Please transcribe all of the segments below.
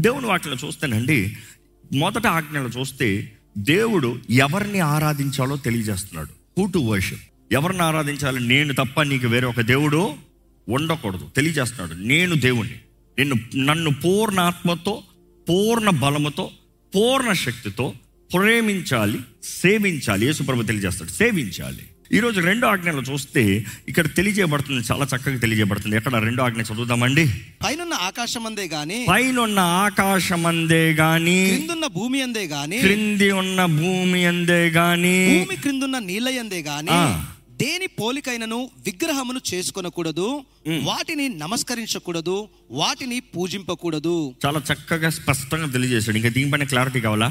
దేవుని వాటిలో చూస్తేనండి మొదట ఆజ్ఞలు చూస్తే దేవుడు ఎవరిని ఆరాధించాలో తెలియజేస్తున్నాడు. హూ టు వర్షిప్ ఎవరిని ఆరాధించాలి? నేను తప్ప నీకు వేరే ఒక దేవుడు ఉండకూడదు. తెలియజేస్తున్నాడు నేను దేవుణ్ణి. నిన్ను నన్ను పూర్ణ ఆత్మతో పూర్ణ బలముతో పూర్ణ శక్తితో ప్రేమించాలి సేవించాలి. యేసుప్రభు తెలియజేస్తాడు సేవించాలి. ఈరోజు రెండో ఆజ్ఞలు చూస్తే ఇక్కడ తెలియజేయబడుతుంది చాలా చక్కగా తెలియజేయబడుతుంది. ఎక్కడ రెండో ఆజ్ఞ చదువుదామండి? పైనున్న ఆకాశం అందే గాని పైనున్న ఆకాశమందే గాని క్రిందున్న భూమి అందే గాని క్రింది ఉన్న భూమి అందే గాని భూమి క్రిందున్న నీళ్ళయందే గాని ఆ. దేని పోలికైనను విగ్రహమును చేసుకొనకూడదు వాటిని నమస్కరించకూడదు వాటిని పూజింపకూడదు. చాలా చక్కగా స్పష్టంగా తెలియజేశాడు. ఇంకా దీనిపైన క్లారిటీ కావాలా?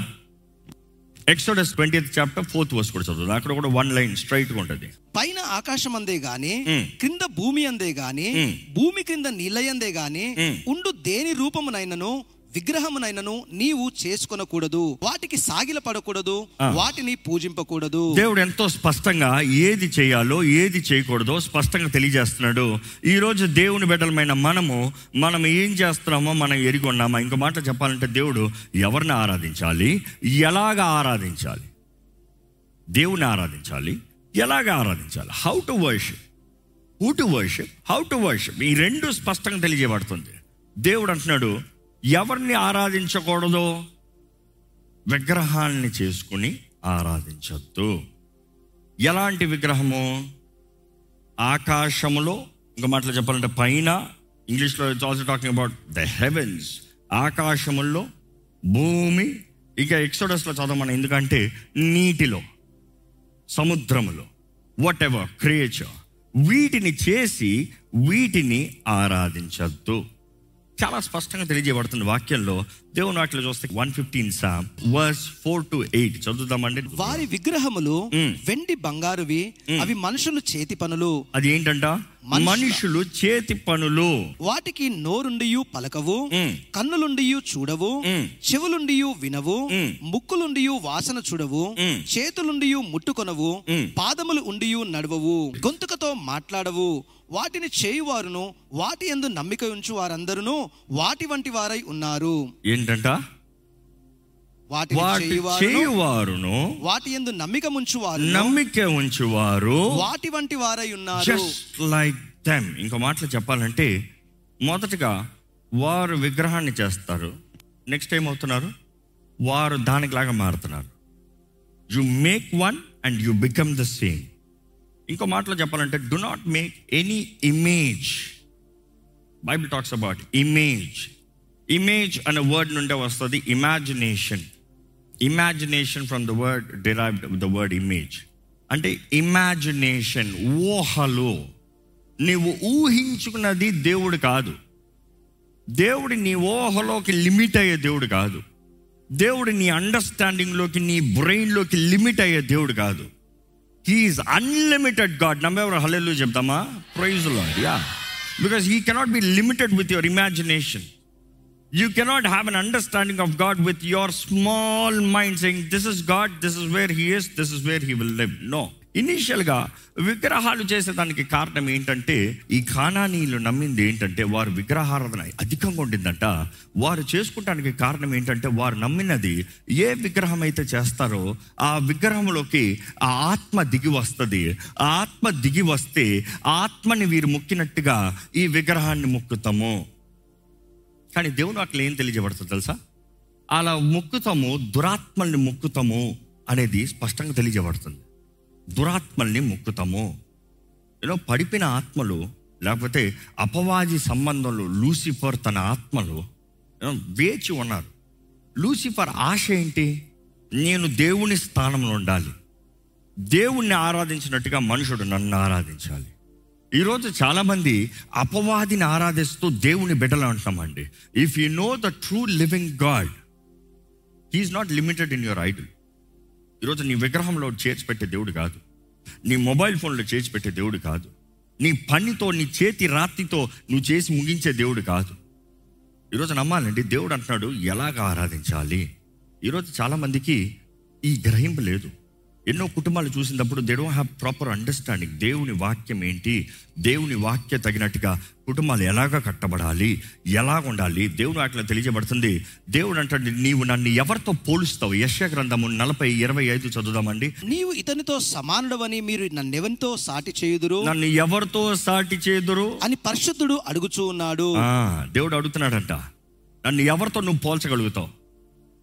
Exodus twenty chapter fourth verse కూడా చదువు అక్కడ కూడా వన్ లైన్ స్ట్రైట్గా ఉంటుంది పైన ఆకాశం అందే గాని. క్రింద భూమి అందే గాని. భూమి క్రింద నీళ్ళయందే గాని. ఉండు దేని రూపమునైనను విగ్రహమునైనను నీవు చేసుకొనకూడదు. వాటికి సాగిల పడకూడదు. వాటిని పూజింపకూడదు. దేవుడు ఎంతో స్పష్టంగా ఏది చేయాలో ఏది చేయకూడదో స్పష్టంగా తెలియజేస్తున్నాడు. ఈ రోజు దేవుని బిడ్డలమైన మనము మనం ఏం చేస్తున్నామో మనం ఎరిగి ఉన్నామా? ఇంకో మాట చెప్పాలంటే దేవుడు ఎవరిని ఆరాధించాలి? ఎలాగ ఆరాధించాలి? దేవుని ఆరాధించాలి? ఎలాగ ఆరాధించాలి? How to worship who to worship how to worship ఈ రెండు స్పష్టంగా తెలియజేయబడుతుంది. దేవుడు అంటున్నాడు ఎవరిని ఆరాధించకూడదు? విగ్రహాన్ని చేసుకుని ఆరాధించద్దు. ఎలాంటి విగ్రహము? ఆకాశములో ఇంకో మాటలు చెప్పాలంటే పైన ఇంగ్లీష్లో it's also talking about the heavens ఆకాశముల్లో భూమి ఇక ఎక్సోడస్లో చదవమని ఎందుకంటే నీటిలో సముద్రములో వాట్ ఎవర్ క్రియేచర్ వీటిని చేసి వీటిని ఆరాధించద్దు. చాలా స్పష్టంగా తెలియజేయబడుతుంది వాక్యంలో దేవుని వాటిలో చూస్తే one fifteen psalm verse four to eight చదువుదామండి వారి విగ్రహములు. వెండి బంగారువి అవి మనుషులు చేతి పనులు అది ఏంటంట మనుషుల- చేతి పనులు వాటికి నోరుండియు పలకవు. కన్నులుండియు చూడవు ఉమ్. చెవులుండియు వినవు. ముక్కులుండియు వాసన చూడవు. చేతులుండియు ముట్టుకొనవు. పాదములు ఉండియు నడవవు గొంతుకతో మాట్లాడవు వాటిని చేయువారును వాటి యందు నమ్మిక ఉంచు వారందరూ వాటి వంటి వారై ఉన్నారు. ఏంటంట? వాటి చేయువారును వాటి యందు నమ్మిక ఉంచువారు నమ్మిక ఉంచువారు వాటి వంటి వారై ఉన్నారు. జస్ట్ లైక్ దెమ్ ఇంకో మాటలు చెప్పాలంటే మొదటగా వారు విగ్రహాన్ని చేస్తారు. నెక్స్ట్ ఏమవుతున్నారు? వారు దానికిలాగా మారుతున్నారు. You make one and you become the same ఇంకో మాటలో చెప్పాలంటే do not make any image Bible talks about image image అనే వర్డ్ నుండే వస్తుంది imagination imagination from the word derived the word image అంటే ఇమాజినేషన్ ఊహలు. నీవు ఊహించుకున్నది దేవుడు కాదు. దేవుడు నీ ఊహలోకి లిమిట్ అయ్యే దేవుడు కాదు. దేవుడు నీ అండర్స్టాండింగ్లోకి నీ బ్రెయిన్లోకి లిమిట్ అయ్యే దేవుడు కాదు. హీఈస్ అన్లిమిటెడ్ గాడ్ నమ్మెవరు హల్లెలు చెప్తామా praise Lord yeah because he cannot be limited with your imagination you cannot have an understanding of God with your small mind saying this is God this is where he is this is where he will live no ఇనీషియల్గా విగ్రహాలు చేసేదానికి కారణం ఏంటంటే ఈ కానానీయులు నమ్మింది ఏంటంటే వారు విగ్రహారాధన అధికంగా ఉండిందంట. వారు చేసుకుంటానికి కారణం ఏంటంటే వారు నమ్మినది ఏ విగ్రహం అయితే చేస్తారో ఆ విగ్రహంలోకి ఆ ఆత్మ దిగి వస్తుంది. ఆ ఆత్మ దిగి వస్తే ఆత్మని వీరు మొక్కినట్టుగా ఈ విగ్రహాన్ని మొక్కుతాము. కానీ దేవుడు అట్లా ఏం తెలియజేయబడుతుంది తెలుసా? అలా మొక్కుతాము దురాత్మల్ని మొక్కుతాము అనేది స్పష్టంగా తెలియజేయబడుతుంది. దురాత్మల్ని మొక్కుతాము. ఏదో పడిపోయిన ఆత్మలు లేకపోతే అపవాది సంబంధంలో లూసిఫర్ తన ఆత్మలు వేచి ఉన్నారు. లూసిఫర్ ఆశ ఏంటి? నేను దేవుని స్థానంలో ఉండాలి. దేవుణ్ణి ఆరాధించినట్టుగా మనుషుడు నన్ను ఆరాధించాలి. ఈరోజు చాలామంది అపవాదిని ఆరాధిస్తూ దేవుని బిడ్డలు అంటామండి if you know the true living God he's not limited in your idol ఈరోజు నీ విగ్రహంలో చేర్చి పెట్టే దేవుడు కాదు. నీ మొబైల్ ఫోన్లో చేర్చి పెట్టే దేవుడు కాదు. నీ పనితో నీ చేతి రాత్రితో నువ్వు చేసి ముగించే దేవుడు కాదు. ఈరోజు నమ్మాలండి దేవుడు అంటున్నాడు ఎలాగ ఆరాధించాలి? ఈరోజు చాలామందికి ఈ గ్రహింపు లేదు. ఎన్నో కుటుంబాలు చూసినప్పుడు they don't have proper understanding దేవుని వాక్యం ఏంటి? దేవుని వాక్య తగినట్టుగా కుటుంబాలు ఎలాగ కట్టబడాలి? ఎలాగ ఉండాలి? దేవుని వాటిలో తెలియజేయబడుతుంది. దేవుడు అంటే నీవు నన్ను ఎవరితో పోలుస్తావు? యశ్య గ్రంథము నలభై ఇరవై ఐదు చదువుదామండి. నీవు ఇతనితో సమానుడవని మీరు నన్నెవరితో సాటి చేయుదురు? నన్ను ఎవరితో సాటి చేదురు అని పరిశుద్ధుడు అడుగుచూ ఉన్నాడు. దేవుడు అడుగుతున్నాడంట. నన్ను ఎవరితో నువ్వు పోల్చగలుగుతావు?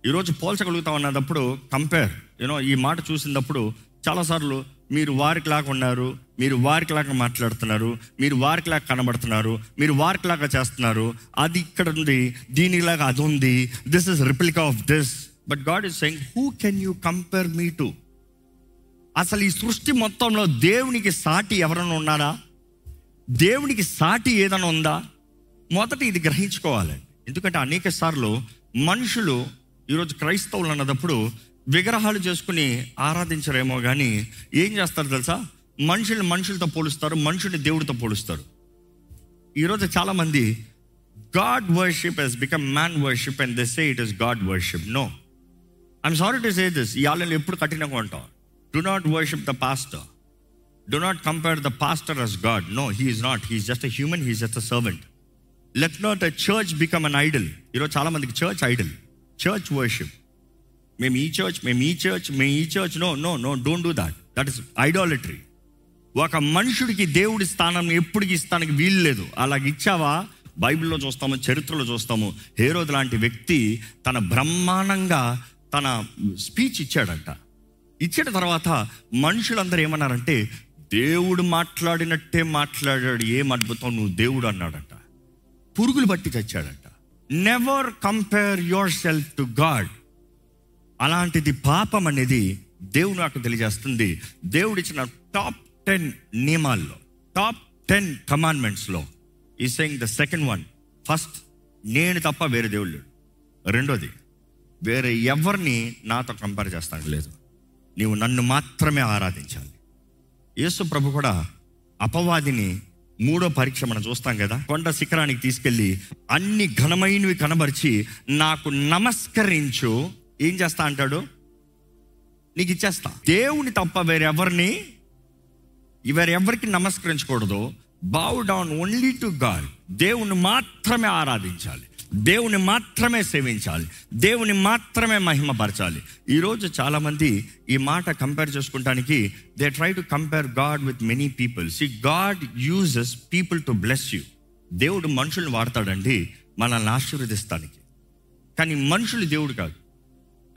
ఈరోజు పోల్చగలుగుతావు అన్నప్పుడు కంపేర్ యూనో ఈ మాట చూసినప్పుడు చాలాసార్లు మీరు వారికిలాగా ఉన్నారు మీరు వారికిలాగా మాట్లాడుతున్నారు మీరు వారికిలాగా కనబడుతున్నారు మీరు వారికిలాగా చేస్తున్నారు అది ఇక్కడ ఉంది దీనిలాగా అది ఉంది this is replica of this but God is saying who can you compare me to అసలు ఈ సృష్టి మొత్తంలో దేవునికి సాటి ఎవరైనా ఉన్నారా? దేవునికి సాటి ఏదైనా ఉందా? మొదట ఇది గ్రహించుకోవాలి. ఎందుకంటే అనేక సార్లు మనుషులు ఈరోజు క్రైస్తవులు అన్నదప్పుడు విగ్రహాలు చేసుకుని ఆరాధించరేమో కానీ ఏం చేస్తారు తెలుసా? మనుషుల్ని మనుషులతో పోలుస్తారు మనుషుల్ని దేవుడితో పోలుస్తారు. ఈరోజు చాలామంది God worship has become man worship and this say it is God worship. No. I'm sorry to say this. ఈ ఆళ్ళని ఎప్పుడు కఠినంగా ఉంటాం. Do not worship the pastor. Do not compare the pastor as God. No he's not. He's just a human he's just a servant. Let not a church become an idol. ఈరోజు చాలా మందికి church idol. Church worship మేము ఈ church మేము ఈ church మేము ఈ church no no no don't do that that is idolatry ఒక మనుషుడికి దేవుడి స్థానం ఎప్పుడు ఇస్తానికి వీలు లేదు. అలాగ ఇచ్చావా? బైబిల్లో చూస్తాము చరిత్రలో చూస్తాము. హేరోద్ లాంటి వ్యక్తి తన బ్రహ్మాండంగా తన స్పీచ్ ఇచ్చాడంట. ఇచ్చిన తర్వాత మనుషులందరూ ఏమన్నారంటే దేవుడు మాట్లాడినట్టే మాట్లాడాడు ఏం అద్భుతం నువ్వు దేవుడు అన్నాడంట. పురుగులు బట్టి చచ్చాడంట never compare yourself to God అలాంటిది పాపం అనేది దేవుడు నాకు తెలియజేస్తుంది. దేవుడు ఇచ్చిన టాప్ టెన్ నియమాల్లో టాప్ టెన్ కమాండ్మెంట్స్లో ఈ saying the second one first నేను తప్ప వేరే దేవుళ్ళు రెండోది వేరే ఎవరిని నాతో కంపేర్ చేస్తాను లేదు. నీవు నన్ను మాత్రమే ఆరాధించాలి. యేసు ప్రభు కూడా అపవాదిని మూడో పరీక్ష మనం చూస్తాం కదా కొండ శిఖరానికి తీసుకెళ్ళి అన్ని ఘనమైనవి కనబరిచి నాకు నమస్కరించు. ఏం చేస్తా అంటాడు? నీకు ఇచ్చేస్తా. దేవుని తప్ప వేరెవరిని ఎవరికి నమస్కరించకూడదు. Bow down only to God దేవుని మాత్రమే ఆరాధించాలి. దేవుని మాత్రమే సేవించాలి. దేవుని మాత్రమే మహిమపరచాలి. ఈరోజు చాలామంది ఈ మాట compare చేసుకుంటానికి they try to compare God with many people see God uses people to bless you దేవుడు మనుషుల్ని వాడతాడండి మనల్ని ఆశీర్వదిస్తానికి. కానీ మనుషులు దేవుడు కాదు.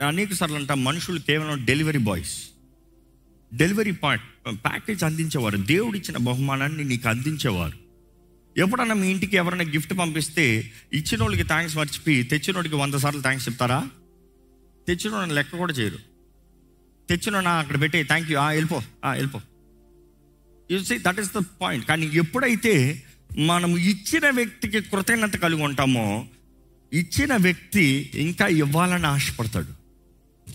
అనేక సార్లు అంట మనుషులు కేవలం delivery boys delivery point package అందించేవారు. దేవుడిచ్చిన బహుమానాన్ని నీకు అందించేవారు. ఎప్పుడన్నా మీ ఇంటికి ఎవరైనా గిఫ్ట్ పంపిస్తే ఇచ్చిన వాళ్ళకి థ్యాంక్స్ మర్చిపోయి తెచ్చిన వాడికి వంద సార్లు థ్యాంక్స్ చెప్తారా? తెచ్చిన వాళ్ళని లెక్క కూడా చేయరు. తెచ్చిన అక్కడ పెట్టి థ్యాంక్ యూ వెళ్ళిపో ఆ, వెళ్ళిపో. You see that is the point కానీ ఎప్పుడైతే మనం ఇచ్చిన వ్యక్తికి కృతజ్ఞత కలిగి ఉంటామో ఇచ్చిన వ్యక్తి ఇంకా ఇవ్వాలని ఆశపడతాడు.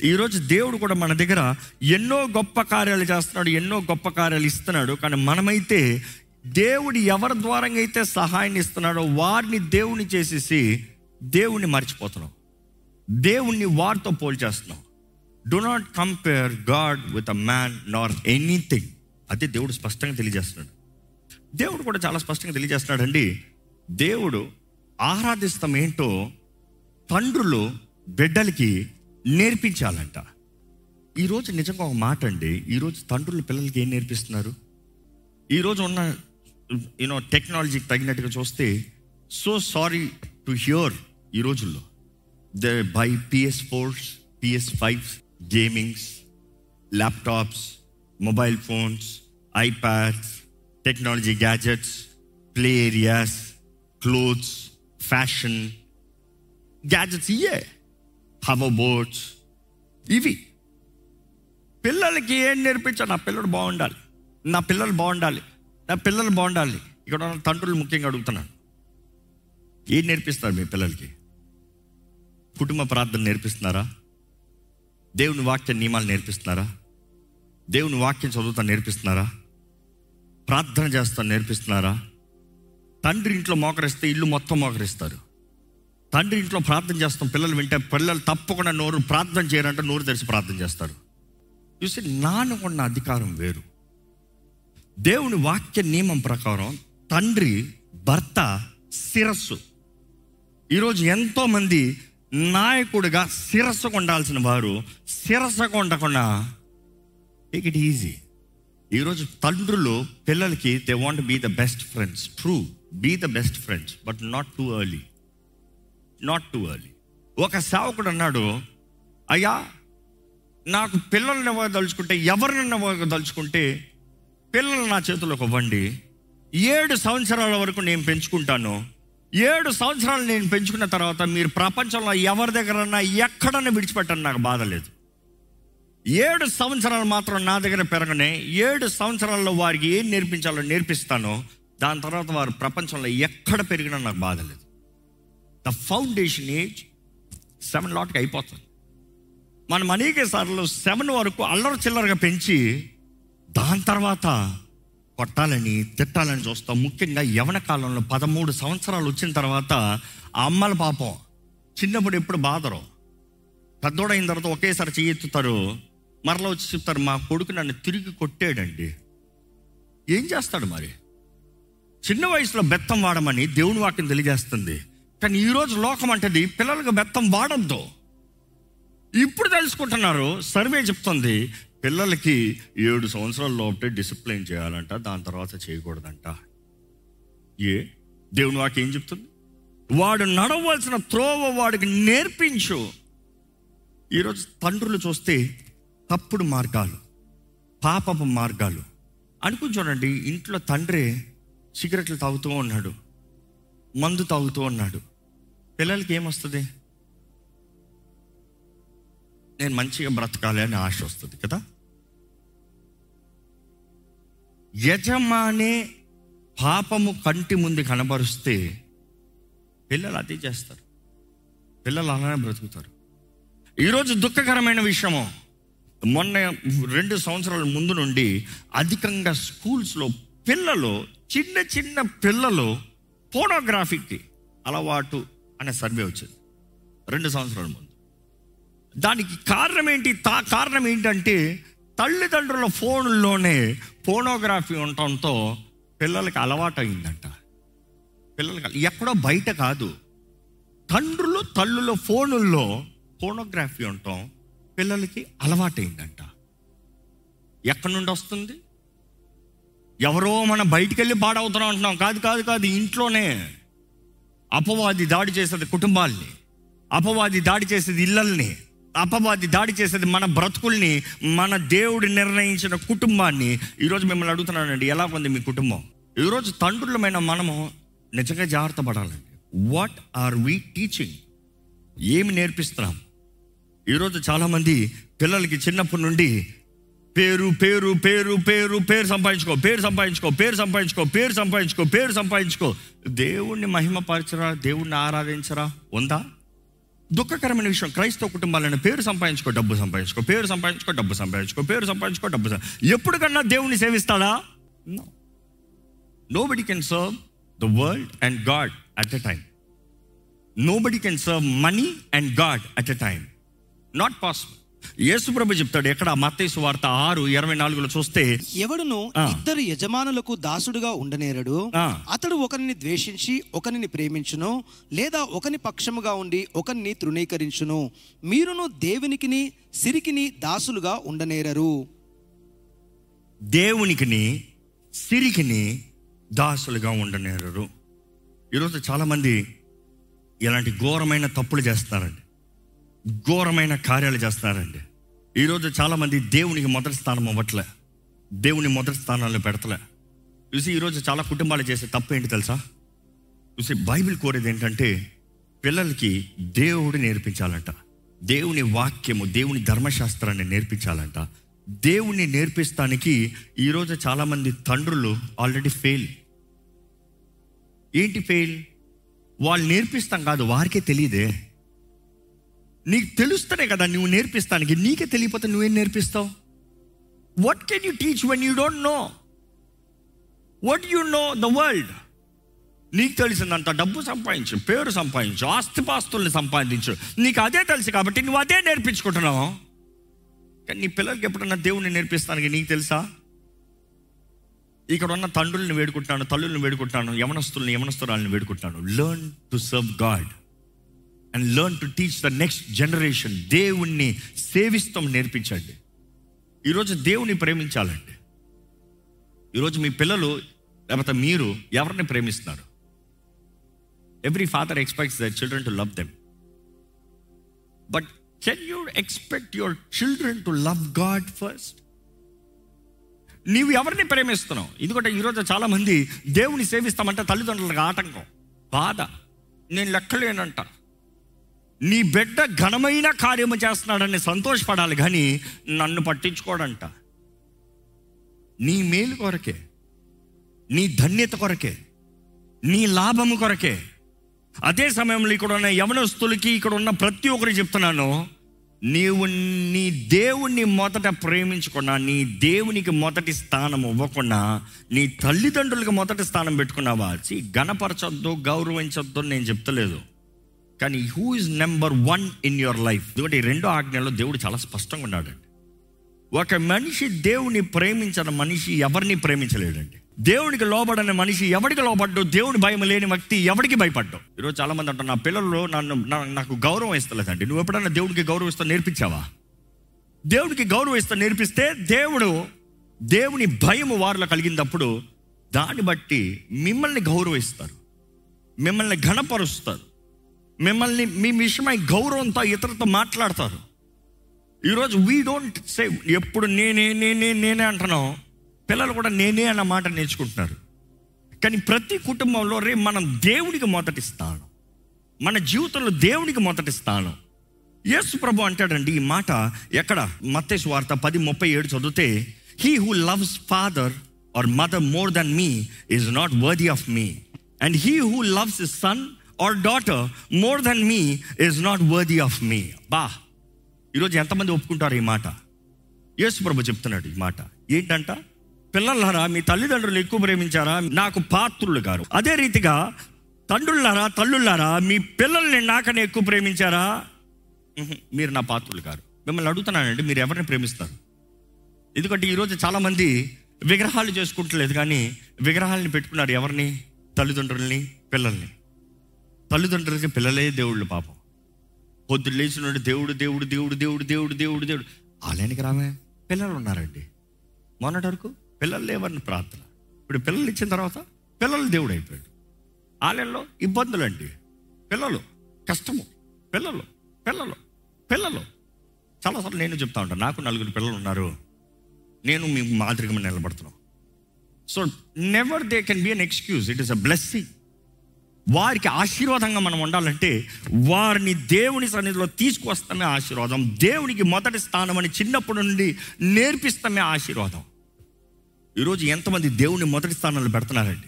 ఈరోజు దేవుడు కూడా మన దగ్గర ఎన్నో గొప్ప కార్యాలు చేస్తున్నాడు ఎన్నో గొప్ప కార్యాలు ఇస్తున్నాడు కానీ మనమైతే దేవుడు ఎవరి ద్వారా అయితే సహాయాన్ని ఇస్తున్నాడో వారిని దేవుని చేసేసి దేవుణ్ణి మర్చిపోతున్నాం. దేవుణ్ణి వారితో పోల్చేస్తున్నాం. Do not compare God with a man nor anything అదే దేవుడు స్పష్టంగా తెలియజేస్తున్నాడు. దేవుడు కూడా చాలా స్పష్టంగా తెలియజేస్తున్నాడు అండి దేవుడు ఆరాధిస్తాం ఏంటో తండ్రులు బిడ్డలకి నేర్పించాలంట. ఈరోజు నిజంగా ఒక మాట అండి. ఈరోజు తండ్రులు పిల్లలకి ఏం నేర్పిస్తున్నారు? ఈరోజు ఉన్న యూనో టెక్నాలజీకి తగినట్టుగా చూస్తే సో సారీ టు హియర్ ఈ రోజుల్లో. The by PS fours PS fives gamings laptops mobile phones iPads technology gadgets play areas clothes fashion gadgets ఇయే హవర్ బోట్స్ ఇవి. పిల్లలకి ఏం నేర్పించాలి? నా పిల్లడు బాగుండాలి. నా పిల్లలు బాగుండాలి. నా పిల్లలు బాగుండాలి. ఇక్కడ ఉన్న తండ్రులు ముఖ్యంగా అడుగుతున్నాను. ఏం నేర్పిస్తారు మీ పిల్లలకి? కుటుంబ ప్రార్థన నేర్పిస్తున్నారా? దేవుని వాక్య నియమాలు నేర్పిస్తున్నారా? దేవుని వాక్యం చదువుతా నేర్పిస్తున్నారా? ప్రార్థన చేస్తా నేర్పిస్తున్నారా? తండ్రి ఇంట్లో మోకరిస్తే ఇల్లు మొత్తం మోకరిస్తారు. తండ్రి ఇంట్లో ప్రార్థన చేస్తాం పిల్లలు వింటే పిల్లలు తప్పకుండా నోరు ప్రార్థన చేయాలంటే నోరు తెరిచి ప్రార్థన చేస్తారు. చూసి నాన్నకున్న అధికారం వేరు. దేవుని వాక్య నియమం ప్రకారం తండ్రి భర్త శిరస్సు. ఈరోజు ఎంతోమంది నాయకుడిగా శిరస్సు కొండాల్సిన వారు శిరస్సు కొండకుండా టేక్ ఇట్ ఈజీ ఈరోజు తండ్రులు పిల్లలకి they want be the best friends true be the best friends but not too early not too early ఒక సేవకుడు అన్నాడు అయ్యా నాకు పిల్లల్ని ఇవ్వదలుచుకుంటే ఎవరిని ఇవ్వదలుచుకుంటే పిల్లలు నా చేతులకు ఇవ్వండి. ఏడు సంవత్సరాల వరకు నేను పెంచుకుంటాను. ఏడు సంవత్సరాలు నేను పెంచుకున్న తర్వాత మీరు ప్రపంచంలో ఎవరి దగ్గరన్నా ఎక్కడన్నా విడిచిపెట్టని నాకు బాధ లేదు. ఏడు సంవత్సరాలు మాత్రం నా దగ్గర పెరగనే ఏడు సంవత్సరాల్లో వారికి ఏం నేర్పించాలో నేర్పిస్తానో దాని తర్వాత వారు ప్రపంచంలో ఎక్కడ పెరిగినా నాకు బాధ లేదు. ద ఫౌండేషన్ ఏజ్ సెవెన్ లాట్కి అయిపోతుంది. మనం అనేక సార్లు సెవెన్ వరకు అల్లరి చిల్లరగా పెంచి దాని తర్వాత కొట్టాలని తిట్టాలని చూస్తాం. ముఖ్యంగా యవన కాలంలో పదమూడు సంవత్సరాలు వచ్చిన తర్వాత ఆ అమ్మల పాపం చిన్నప్పుడు ఎప్పుడు బాధరు. పెద్దోడైన తర్వాత ఒకేసారి చేయెత్తుతారు మరలా వచ్చి చెప్తారు మా కొడుకు నన్ను తిరిగి కొట్టాడండి. ఏం చేస్తాడు మరి? చిన్న వయసులో బెత్తం వాడమని దేవుని వాక్యం తెలియజేస్తుంది. కానీ ఈరోజు లోకం అంటది పిల్లలకు బెత్తం వాడద్దు. ఇప్పుడు తెలుసుకుంటున్నారు సర్వే చెప్తుంది పిల్లలకి ఏడు సంవత్సరాల లోపే డిసిప్లిన్ చేయాలంట దాని తర్వాత చేయకూడదంట. ఏ? దేవుని వాకి ఏం చెప్తుంది? వాడు నడవలసిన త్రోవ వాడికి నేర్పించు. ఈరోజు తండ్రులు చూస్తే తప్పుడు మార్గాలు పాపపు మార్గాలు. అనుకుని చూడండి ఇంట్లో తండ్రి సిగరెట్లు తాగుతూ ఉన్నాడు మందు తాగుతూ ఉన్నాడు. పిల్లలకి ఏమొస్తుంది? నేను మంచిగా బ్రతకాలి అని ఆశ వస్తుంది కదా? యజమానే పాపము కంటి ముందు కనబరుస్తే పిల్లలు అదే చేస్తారు. పిల్లలు అలానే బ్రతుకుతారు. ఈరోజు దుఃఖకరమైన విషయము. మొన్న రెండు సంవత్సరాల ముందు నుండి అధికంగా స్కూల్స్లో పిల్లలు చిన్న చిన్న పిల్లలు ఫోటోగ్రాఫీకి అలవాటు అనే సర్వే వచ్చింది. రెండు సంవత్సరాల ముందు. దానికి కారణం ఏంటి తా కారణం ఏంటంటే తల్లిదండ్రుల ఫోన్లోనే ఫోనోగ్రఫీ ఉండటంతో పిల్లలకి అలవాటు అయిందంట పిల్లలకి ఎక్కడో బయట కాదు. తండ్రులు తల్లుల ఫోనుల్లో ఫోనోగ్రఫీ ఉండటం పిల్లలకి అలవాటైందంట. ఎక్కడి నుండి వస్తుంది? ఎవరో మనం బయటికి వెళ్ళి పాడవుతున్నాం అంటున్నాం. కాదు కాదు కాదు ఇంట్లోనే. అపవాది దాడి చేసేది కుటుంబాల్ని. అపవాది దాడి చేసేది ఇళ్ళల్ని. అపవాది దాడి చేసేది మన బ్రతుకుల్ని మన దేవుడు నిర్ణయించిన కుటుంబాన్ని. ఈరోజు మిమ్మల్ని అడుగుతున్నానండి ఎలా ఉంది మీ కుటుంబం? ఈరోజు తండ్రులమైన మనము నిజంగా జాగ్రత్త పడాలండి. వాట్ ఆర్ వీ టీచింగ్ ఏమి నేర్పిస్తున్నాం? ఈరోజు చాలామంది పిల్లలకి చిన్నప్పటి నుండి పేరు పేరు పేరు పేరు పేరు సంపాదించుకో పేరు సంపాదించుకో పేరు సంపాదించుకో పేరు సంపాదించుకో పేరు సంపాదించుకో. దేవుణ్ణి మహిమపరచరా? దేవుణ్ణి ఆరాధించరా? ఉందా? దుఃఖకరమైన విషయం. క్రైస్తవ కుటుంబాలను పేరు సంపాదించుకో డబ్బు సంపాదించుకో పేరు సంపాదించుకో డబ్బు సంపాదించుకో పేరు సంపాదించుకో డబ్బు ఎప్పుడు కన్నా దేవుణ్ణి సేవిస్తాడా? Nobody can serve the world and God at a time nobody can serve money and God at a time not possible యేసుప్రభు చెప్తాడు ఎక్కడ? మత్తయి వార్త ఆరు ఇరవై నాలుగులో చూస్తే ఎవడును. ఇద్దరు యజమానులకు దాసుడుగా ఉండనేరడు. అతడు ఒకరిని ద్వేషించి ఒకరిని ప్రేమించును లేదా ఒకని పక్షముగా ఉండి ఒకరిని తృణీకరించును. మీరును దేవునికిని సిరికిని దాసులుగా ఉండనేరరు. దేవునికిని సిరికిని దాసులుగా ఉండనేరరు. ఈరోజు చాలామంది ఇలాంటి ఘోరమైన తప్పులు చేస్తున్నారండి. ఘోరమైన కార్యాలు చేస్తున్నారండి. ఈరోజు చాలామంది దేవునికి మొదటి స్థానం అవ్వట్లే. దేవుని మొదటి స్థానాల్లో పెడతలే. చూసి ఈరోజు చాలా కుటుంబాలు చేసే తప్పు ఏంటి తెలుసా? చూసి బైబిల్ కోరేది ఏంటంటే పిల్లలకి దేవుడు నేర్పించాలంట. దేవుని వాక్యము దేవుని ధర్మశాస్త్రాన్ని నేర్పించాలంట. దేవుణ్ణి నేర్పిస్తానికి ఈరోజు చాలామంది తండ్రులు ఆల్రెడీ ఫెయిల్ ఏంటి ఫెయిల్ వాళ్ళు నేర్పిస్తాం కాదు వారికే తెలియదే. నీకు తెలుస్తేనే కదా నువ్వు నేర్పిస్తానికి. నీకే తెలియకపోతే నువ్వేం నేర్పిస్తావు? What can you teach when you don't know what you know the world నీకు తెలిసిందంత డబ్బు సంపాదించు పేరు సంపాదించు ఆస్తిపాస్తుల్ని సంపాదించు. నీకు అదే తెలుసు కాబట్టి నువ్వు అదే నేర్పించుకుంటున్నావు. కానీ నీ పిల్లలకి ఎప్పుడన్నా దేవుణ్ణి నేర్పిస్తానికి నీకు తెలుసా? ఇక్కడ ఉన్న తండ్రుల్ని వేడుకుంటాను తల్లుల్ని వేడుకుంటాను యమనస్తుల్ని యవనస్తురాలని వేడుకుంటాను learn to serve God and learn to teach the next generation దేవుణ్ణి సేవిస్తాం నేర్పించండి. ఈరోజు దేవుని ప్రేమించాలండి. ఈరోజు మీ పిల్లలు లేకపోతే మీరు ఎవరిని ప్రేమిస్తున్నారు? Every father expects the children to love them but can you expect your children to love God first నీవు ఎవరిని ప్రేమిస్తున్నావు? ఎందుకంటే ఈరోజు చాలామంది దేవుని సేవిస్తామంటే తల్లిదండ్రులకు ఆటంకం బాధ. నేను లెక్కలేనంట. నీ బిడ్డ ఘనమైన కార్యము చేస్తున్నాడని సంతోషపడాలి కానీ నన్ను పట్టించుకోడంట. నీ మేలు కొరకే నీ ధన్యత కొరకే నీ లాభము కొరకే. అదే సమయంలో ఇక్కడ ఉన్న యవనస్తులకి ఇక్కడ ఉన్న ప్రతి ఒక్కరికి చెప్తున్నాను నీవు నీ దేవుణ్ణి మొదట ప్రేమించకుండా నీ దేవునికి మొదటి స్థానం ఇవ్వకుండా నీ తల్లిదండ్రులకు మొదటి స్థానం పెట్టుకున్నావా? సి గణపరచొద్దు గౌరవించొద్దు నేను చెప్తలేదు. కానీ who is number one in your life ఎందుకంటే ఈ రెండో ఆజ్ఞలో దేవుడు చాలా స్పష్టంగా ఉన్నాడండి ఒక మనిషి దేవుని ప్రేమించిన మనిషి ఎవరిని ప్రేమించలేడండి. దేవునికి లోబడని మనిషి ఎవరికి లోబడ్డు దేవుని భయం లేని వ్యక్తి ఎవరికి భయపడ్డు. ఈరోజు చాలా మంది అంటారు నా పిల్లలు నన్ను నాకు గౌరవం ఇస్తలేదండి. నువ్వు ఎప్పుడైనా దేవుడికి గౌరవం ఇస్తా నేర్పించావా? దేవుడికి గౌరవం ఇస్తా నేర్పిస్తే దేవుడు దేవుని భయం వారిలో కలిగినప్పుడు దాన్ని బట్టి మిమ్మల్ని గౌరవిస్తారు. మిమ్మల్ని ఘనపరుస్తారు. మిమ్మల్ని మీ విషయమై గౌరవంతో ఇతరులతో మాట్లాడతారు. ఈరోజు వీ డోంట్ సే ఎప్పుడు నేనే నేనే నేనే అంటున్నాం. పిల్లలు కూడా నేనే అన్న మాట నేర్చుకుంటున్నారు. కానీ ప్రతి కుటుంబంలో రే మనం దేవుడికి మొదటి స్థానం. మన జీవితంలో దేవుడికి మొదటి స్థానం. యేసు ప్రభు అంటాడండి ఈ మాట ఎక్కడ? మత్తేసు వార్త పది ముప్పై ఏడు చదివితే he who loves father or mother more than me is not worthy of me and he who loves son or daughter more than me is not worthy of me బా. ఈరోజు ఎంతమంది ఒప్పుకుంటారు ఈ మాట? యేసు ప్రభు చెప్తున్నాడు ఈ మాట. ఏంటంట? పిల్లలారా మీ తల్లిదండ్రులు ఎక్కువ ప్రేమించారా? నాకు పాత్రులు గారు. అదే రీతిగా తండ్రులారా తల్లులారా మీ పిల్లల్ని నాకనే ఎక్కువ ప్రేమించారా? మీరు నా పాత్రులు గారు. మిమ్మల్ని అడుగుతున్నానండి మీరు ఎవరిని ప్రేమిస్తారు? ఎందుకంటే ఈరోజు చాలామంది విగ్రహాలు చేసుకుంటలేదు కానీ విగ్రహాలని పెట్టుకున్నారు ఎవరిని? తల్లిదండ్రుల్ని పిల్లల్ని. తల్లిదండ్రులకి పిల్లలే దేవుళ్ళు పాపం. పొద్దున్న లేచినాడు దేవుడు దేవుడు దేవుడు దేవుడు దేవుడు దేవుడు దేవుడు. ఆలయానికి రామే పిల్లలు ఉన్నారండి. మొన్నటి వరకు పిల్లలు లేవని ప్రార్థన. ఇప్పుడు పిల్లలు ఇచ్చిన తర్వాత పిల్లలు దేవుడు అయిపోయాడు. ఆలయంలో ఇబ్బందులు అండి పిల్లలు కష్టము. పిల్లలు పిల్లలు పిల్లలు. చాలాసార్లు నేను చెప్తా ఉంటాను నాకు నలుగురు పిల్లలు ఉన్నారు. నేను మీ మాదిరిగా నిలబడుతున్నాను so never they can be an excuse it is a blessing వారికి ఆశీర్వాదంగా మనం ఉండాలంటే వారిని దేవుని సన్నిధిలో తీసుకువస్తామే ఆశీర్వాదం. దేవునికి మొదటి స్థానం అని చిన్నప్పటి నుండి నేర్పిస్తామే ఆశీర్వాదం. ఈరోజు ఎంతమంది దేవుని మొదటి స్థానంలో పెడుతున్నారండి?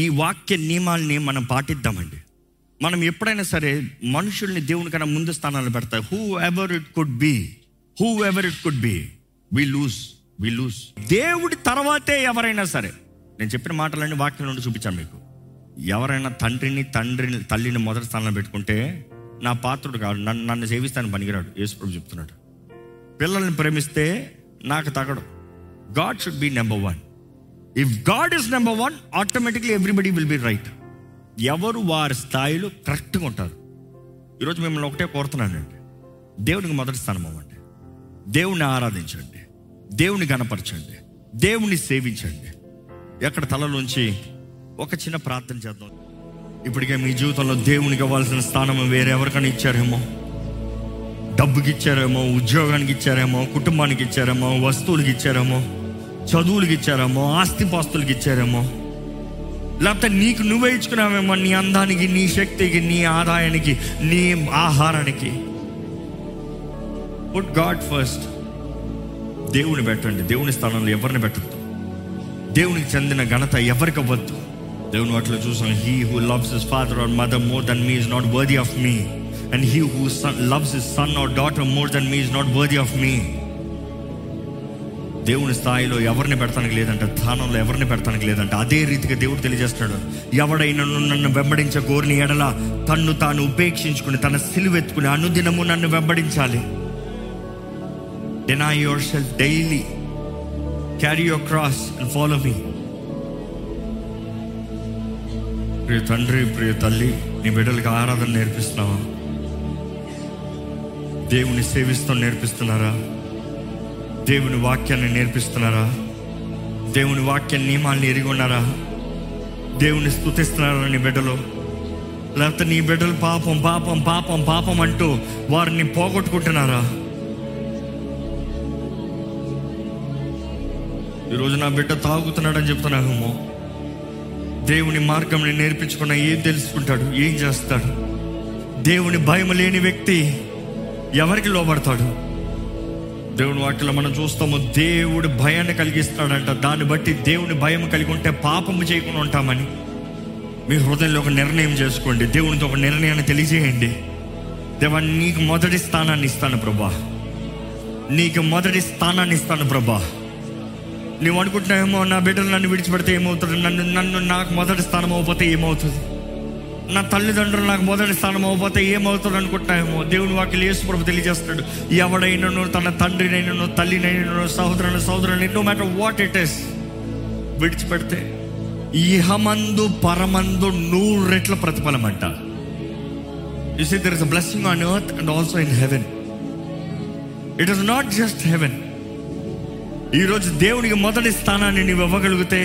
ఈ వాక్య నియమాల్ని మనం పాటిద్దామండి. మనం ఎప్పుడైనా సరే మనుషుల్ని దేవునికైనా ముందు స్థానాలు పెడతాయి whoever it could be whoever it could be we lose we lose దేవుడి తర్వాతే ఎవరైనా సరే. నేను చెప్పిన మాటలన్నీ వాక్యం నుండి చూపించాను మీకు. ఎవరైనా తండ్రిని తండ్రిని తల్లిని మొదటి స్థానంలో పెట్టుకుంటే నా పాత్రుడు కాదు నన్ను నన్ను సేవిస్తాను పనికిరాడు. యేసుప్రభు చెప్తున్నాడు. పిల్లల్ని ప్రేమిస్తే నాకు తగడు. God should be number one. If God is number one automatically everybody will be right. ఎవరు వారి స్థాయిలో కరెక్ట్గా ఉంటారు. ఈరోజు మిమ్మల్ని ఒకటే కోరుతున్నానండి. దేవునికి మొదటి స్థానం అవ్వండి. దేవుని ఆరాధించండి. దేవుని గణపరచండి దేవుని సేవించండి. ఎక్కడ తలలోంచి ఒక చిన్న ప్రార్థన చేద్దాం. ఇప్పటికే మీ జీవితంలో దేవునికి ఇవ్వాల్సిన స్థానం వేరే ఎవరికైనా ఇచ్చారేమో? డబ్బుకి ఇచ్చారేమో? ఉద్యోగానికి ఇచ్చారేమో? కుటుంబానికి ఇచ్చారేమో? వస్తువులకి ఇచ్చారేమో? చదువులకి ఇచ్చారేమో? ఆస్తిపాస్తులకి ఇచ్చారేమో? లేకపోతే నీకు నువ్వే ఇచ్చుకున్నావేమో నీ అందానికి నీ శక్తికి నీ ఆదాయానికి నీ ఆహారానికి? పుట్ గాడ్ ఫస్ట్ దేవుని పెట్టండి. దేవుని స్థానంలో ఎవరిని పెట్టద్దు. దేవునికి చెందిన ఘనత ఎవరికి అవ్వద్దు. దేవుని వాటిలో చూసాం he who loves his father or mother more than me is not worthy of me and he who son loves his son or daughter more than me is not worthy of me దేవుని స్థాయిలో ఎవరిని పెడతానికి లేదంట స్థానంలో ఎవరిని పెడతానికి లేదంట. అదే రీతిగా దేవుడు తెలియజేస్తున్నాడు ఎవడైనా నన్ను వెంబడించ గోరిని ఎడల తన్ను తాను ఉపేక్షించుకుని తన సిలువెత్తుకుని అనుదినము నన్ను వెంబడించాలి. Deny yourself daily carry your cross and follow me ప్రియ తండ్రి ప్రియ తల్లి నీ బిడ్డలకి ఆరాధన నేర్పిస్తున్నావా? దేవుని సేవిస్తాం నేర్పిస్తున్నారా? దేవుని వాక్యాన్ని నేర్పిస్తున్నారా? దేవుని వాక్య నియమాల్ని ఎరిగి ఉన్నారా? దేవుని స్థుతిస్తున్నారా నీ బిడ్డలు? లేకపోతే నీ బిడ్డలు పాపం పాపం పాపం పాపం అంటూ వారిని పోగొట్టుకుంటున్నారా? ఈరోజు నా బిడ్డ తాగుతున్నాడని చెప్తున్నామో దేవుని మార్గం నేర్పించుకున్న ఏం తెలుసుకుంటాడు? ఏం చేస్తాడు? దేవుని భయం లేని వ్యక్తి ఎవరికి లోబడతాడు? దేవుని వాటిలో మనం చూస్తాము దేవుడు భయాన్ని కలిగిస్తాడంట. దాన్ని బట్టి దేవుని భయం కలిగి ఉంటే పాపము చేయకుండా ఉంటామని. మీ హృదయంలో ఒక నిర్ణయం చేసుకోండి. దేవునితో ఒక నిర్ణయాన్ని తెలియజేయండి. దేవా నీకు మొదటి స్థానాన్ని ఇస్తాను ప్రభా. నీకు మొదటి స్థానాన్ని ఇస్తాను ప్రభా. నువ్వు అనుకుంటున్నావేమో నా బిడ్డలు నన్ను విడిచిపెడితే ఏమవుతుంది? నన్ను నన్ను నాకు మొదటి స్థానం అవ్వకపోతే ఏమవుతుంది? నా తల్లిదండ్రులు నాకు మొదటి స్థానం అవ్వకపోతే ఏమవుతుంది అనుకుంటున్నాయేమో దేవుని వాకి యేసు ప్రభు తెలియజేస్తున్నాడు ఎవడైనను తన తండ్రినైనను తల్లినైనను సహోదరుని సహోదరుని no matter what it is విడిచిపెడితే ఇహమందు పరమందు నూరు రెట్ల ప్రతిఫలం అంట. You see there is a blessing on earth and also in heaven it is not just heaven ఈరోజు దేవునికి మొదటి స్థానాన్ని నీవు ఇవ్వగలిగితే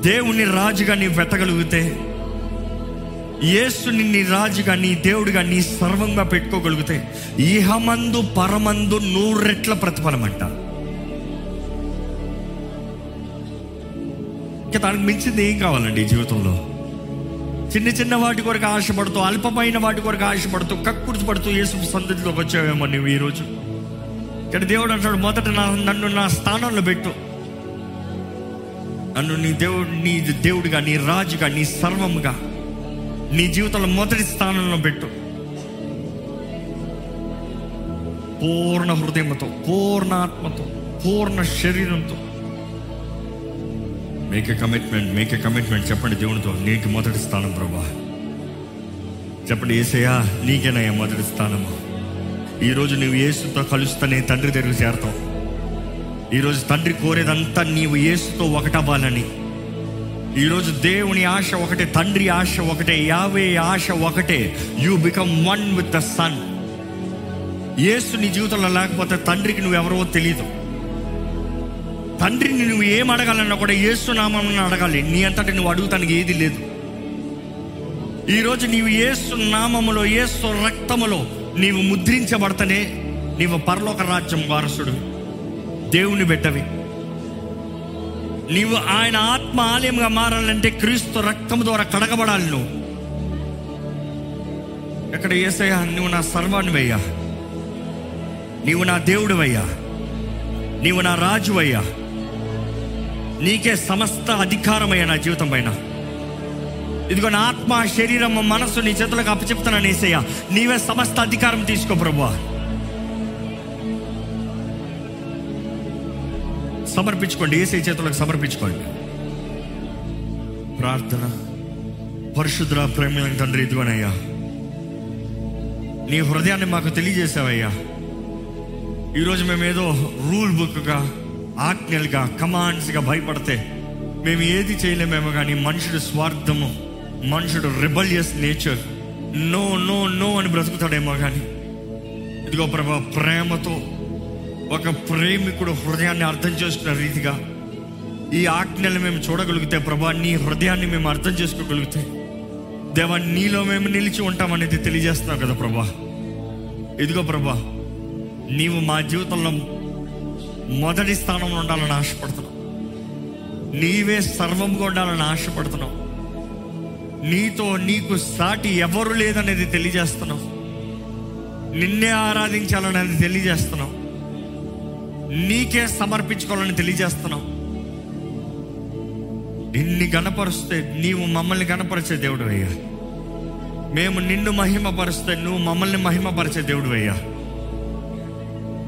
దేవుని రాజుగా నీవు పెట్టగలిగితే యేసుని నీ రాజుగా నీ దేవుడిగా నీ సర్వంగా పెట్టుకోగలిగితే ఇహమందు పరమందు నూరెట్ల ప్రతిఫలం అంట ఇంకా దానికి మించింది ఏం కావాలండి ఈ జీవితంలో? చిన్న చిన్న వాటి కొరకు ఆశపడుతూ అల్పమైన వాటి కొరకు ఆశపడుతూ కక్కుర్తి పడుతూ యేసు సందతిలోకి వచ్చావేమో నువ్వు ఈరోజు? ఇక్కడ దేవుడు అంటాడు మొదట నా నన్ను నా స్థానంలో పెట్టు. నన్ను నీ దేవుడు నీ దేవుడిగా నీ రాజుగా నీ సర్వముగా నీ జీవితంలో మొదటి స్థానంలో పెట్టు. పూర్ణ హృదయంతో పూర్ణ ఆత్మతో పూర్ణ శరీరంతో. Make a commitment make commitment చెప్పండి దేవునితో నీకు మొదటి స్థానం ప్రభా. చెప్పండి ఏసయ్యా నీకేనయ్యా మొదటి స్థానము? ఈరోజు నువ్వు యేసుతో కలుస్తూనే తండ్రి దగ్గర చేరతావు. ఈరోజు తండ్రి కోరేదంతా నీవు యేసుతో ఒకటవ్వాలని. ఈరోజు దేవుని ఆశ ఒకటే తండ్రి ఆశ ఒకటే యావే ఆశ ఒకటే. You become one with the son యేసు నీ జీవితంలో లేకపోతే తండ్రికి నువ్వెవరో తెలియదు తండ్రిని నువ్వు ఏం అడగాలన్నా కూడా యేసు నామం అడగాలి. నీ అంతటి నువ్వు అడుగుతానికి ఏది లేదు. ఈరోజు నీవు యేసు నామములో యేసు రక్తములో నీవు ముద్రించబడతనే నీవు పరలోక రాజ్యం వారసుడు దేవుని బిడ్డవి. నీవు ఆయన ఆత్మ ఆలయంగా మారాలంటే క్రీస్తు రక్తం ద్వారా కడగబడాలి నువ్వు. ఎక్కడ ఏసయ్యా నువ్వు నా సర్వాన్నివయ్యా నీవు నా దేవుడివయ్యా. నీవు నా రాజువయ్యా. నీకే సమస్త అధికారమయ్యా నా జీవితం పైన. ఇదిగో నా ఆత్మ శరీరం నీ చేతులకు అప్పచెప్తున్నాను ఏసయ్య. నీవే సమస్త అధికారం తీసుకో ప్రభు సమర్పించుకోండి ఏసై చేతులకు సమర్పించుకోండి. ప్రార్థన పరిశుద్ర ప్రేమ తండ్రి ఇదిగోనయ్యా. నీ హృదయాన్ని మాకు తెలియజేసావయ్యా ఈరోజు మేము ఏదో రూల్ బుక్గా ఆజ్ఞలుగా కమాండ్స్గా భయపడితే మేము ఏది చేయలేమేమో కానీ మనుషుడు స్వార్థము మనుషుడు rebellious nature. No no no అని బ్రతుకుతాడేమో కానీ ఇదిగో ప్రభా ప్రేమతో ఒక ప్రేమికుడు హృదయాన్ని అర్థం చేసుకున్న రీతిగా ఈ ఆజ్ఞలు మేము చూడగలిగితే ప్రభా నీ హృదయాన్ని మేము అర్థం చేసుకోగలిగితే దేవా నీలో మేము నిలిచి ఉంటామనేది తెలియజేస్తున్నావు కదా ప్రభా. ఇదిగో ప్రభా నీవు మా జీవితంలో మొదటి స్థానంలో ఉండాలని ఆశపడుతున్నావు. నీవే సర్వంగా ఉండాలని ఆశపడుతున్నావు. నీతో నీకు సాటి ఎవరు లేదనేది తెలియజేస్తున్నావు. నిన్నే ఆరాధించాలనేది తెలియజేస్తున్నావు. నీకే సమర్పించుకోవాలని తెలియజేస్తున్నావు. నిన్ని గణపరుస్తే నీవు మమ్మల్ని గణపరిచే దేవుడు అయ్యా. మేము నిన్ను మహిమపరిస్తే నువ్వు మమ్మల్ని మహిమపరిచే దేవుడు అయ్యా.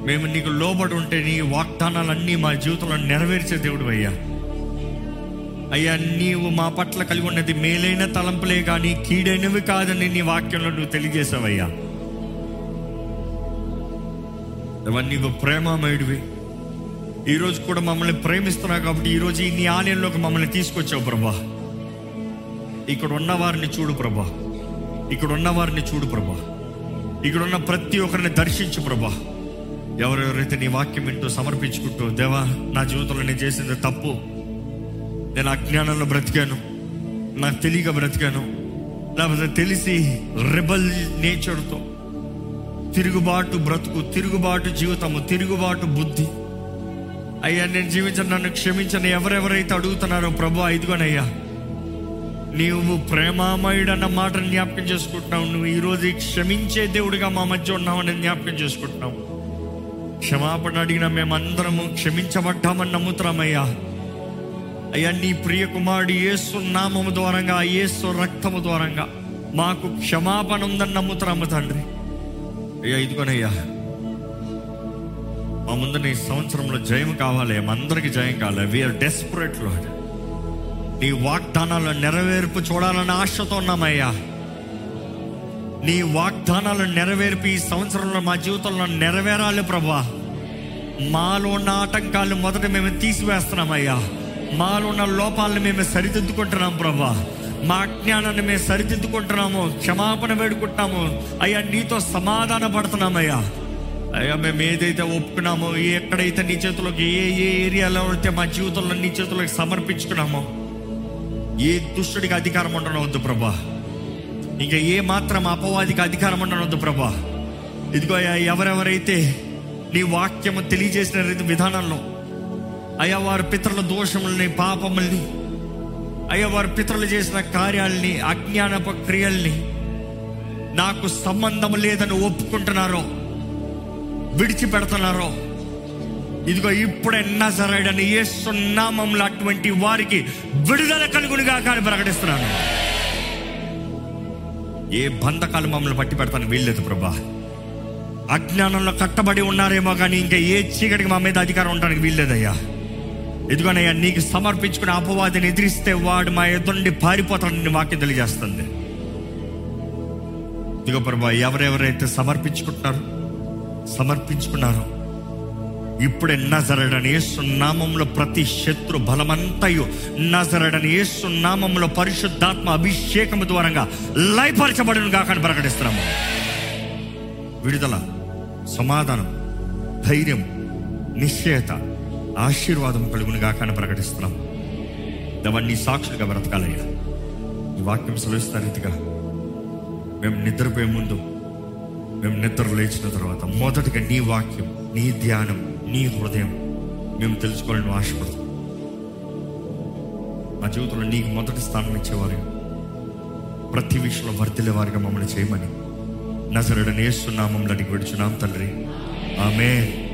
మేము నీకు లోబడి ఉంటే నీ వాగ్దానాలన్నీ మా జీవితంలో నెరవేర్చే దేవుడు అయ్యా. అయ్యా నీవు మా పట్ల కలిగి ఉన్నది మేలైన తలంపులే కానీ కీడైనవి కాదని నీ వాక్యంలో నువ్వు తెలియజేశావయ్యా. నీకు ప్రేమమయుడివి. ఈరోజు కూడా మమ్మల్ని ప్రేమిస్తున్నావు కాబట్టి ఈరోజు నీ ఆలయంలోకి మమ్మల్ని తీసుకొచ్చావు ప్రభా. ఇక్కడ ఉన్న వారిని చూడు ప్రభా. ఇక్కడ ఉన్న వారిని చూడు ప్రభా. ఇక్కడ ఉన్న ప్రతి ఒక్కరిని దర్శించు ప్రభా. ఎవరెవరైతే నీ వాక్యం వింటూ సమర్పించుకుంటూ దేవా నా జీవితంలో నేను చేసింది తప్పు నేను అజ్ఞానంలో బ్రతికాను. నాకు తెలియక బ్రతికాను. లేకపోతే తెలిసి రెబల్ నేచర్తో తిరుగుబాటు బ్రతుకు తిరుగుబాటు జీవితము తిరుగుబాటు బుద్ధి. అయ్యా నేను జీవించను నన్ను క్షమించను ఎవరెవరైతే అడుగుతున్నారో ప్రభు ఇదిగోనయ్యా నీవు ప్రేమామయుడన్న మాటను జ్ఞాపకం చేసుకుంటున్నావు. నువ్వు ఈరోజు క్షమించే దేవుడిగా మా మధ్య ఉన్నావని జ్ఞాపకం చేసుకుంటున్నావు. క్షమాపణ అడిగిన మేమందరము క్షమించబడ్డామని నమ్ముతున్నామయ్యా. అయ్యా నీ ప్రియ కుమారుడు యేసు నామము ద్వారంగా యేసు రక్తము ద్వారంగా. మాకు క్షమాపణ ఉందని నమ్ముతున్నాము తండ్రి. అయ్యా ఇదిగోనయ్యా. మా ముందు నీ సంవత్సరంలో జయం కావాలి అందరికి జయం కావాలి. వీఆర్ డెస్పరేట్ లాడ్ నీ వాగ్దానాల నెరవేర్పు చూడాలని ఆశతో ఉన్నామయ్యా. నీ వాగ్దానాల నెరవేర్పు ఈ సంవత్సరంలో మా జీవితంలో నెరవేరాలి ప్రభా. మాలో ఉన్న ఆటంకాలు మొదట మేము తీసివేస్తున్నామయ్యా. మాలో ఉన్న లోపాలను మేము సరిదిద్దుకుంటున్నాం ప్రభా. మా అజ్ఞానాన్ని మేము సరిదిద్దుకుంటున్నాము. క్షమాపణ వేడుకుంటున్నాము. అయ్యా నీతో సమాధాన పడుతున్నామయ్యా అయ్యా. మేము ఏదైతే ఒప్పుకున్నామో ఎక్కడైతే నీ చేతులకు ఏ ఏ ఏరియాలో అయితే మా జీవితంలో నీ చేతులకు సమర్పించుకున్నామో ఏ దుష్టుడికి అధికారం ఉండనవద్దు ప్రభా. ఇంకా ఏ మాత్రం అపవాదికి అధికారం ఉండనవద్దు ప్రభా. ఇదిగో అయ్యా ఎవరెవరైతే నీ వాక్యము తెలియజేసిన విధానంలో అయ్యా వారి పితరుల దోషముల్ని పాపముల్ని అయ్యా వారి పితరులు చేసిన కార్యాలని అజ్ఞానప క్రియల్ని నాకు సంబంధం లేదని ఒప్పుకుంటున్నారో విడిచిపెడుతున్నారో ఇదిగో ఇప్పుడే నజరైడని ఏ అటువంటి వారికి విడుదల కలుగునిగా కానీ ప్రకటిస్తున్నాను. ఏ బంధకాలు మమ్మల్ని పట్టి పెడతాను వీల్లేదు ప్రభా. అజ్ఞానంలో కట్టబడి ఉన్నారేమో కానీ ఇంకా ఏ చీకటికి మా మీద అధికారం ఉండడానికి వీల్లేదయ్యా. ఇదిగోనయ్యా నీకు సమర్పించుకున్న అపవాదిని ఎదిరిస్తే వాడు మా ఎదుండి పారిపోతాడని వాక్యం తెలియజేస్తుంది. ఇదిగో ప్రభా ఎవరెవరైతే సమర్పించుకుంటున్నారు సమర్పించుకున్నారు ఇప్పుడే నజరడని యేసు నామంలో ప్రతి శత్రు బలమంతయు నజరడని యేసు నామంలో పరిశుద్ధాత్మ అభిషేకం ద్వారంగా లయపరచబడిన కాకని ప్రకటిస్తున్నాము. విడుదల సమాధానం ధైర్యం నిశ్చయత ఆశీర్వాదం కలుగును గాకని ప్రకటిస్తున్నాం దాన్ని సాక్షులుగా బ్రతకాలయ్యా. ఈ వాక్యం సెలవిస్తున్న రీతిగా మేము నిద్రపోయే ముందు మేము నిద్ర లేచిన తర్వాత మొదటిగా నీ వాక్యం నీ ధ్యానం నీ హృదయం మేము తెలుసుకోవాలని ఆశపడతాం మా జీవితంలో నీకు మొదటి స్థానం ఇచ్చేవారు ప్రతి విషయంలో వర్తిల్లే వారిగా మమ్మల్ని చేయమని. నజరడనేస్తున్నామంలో అడిగి విడుచున్నాం తండ్రి. ఆమె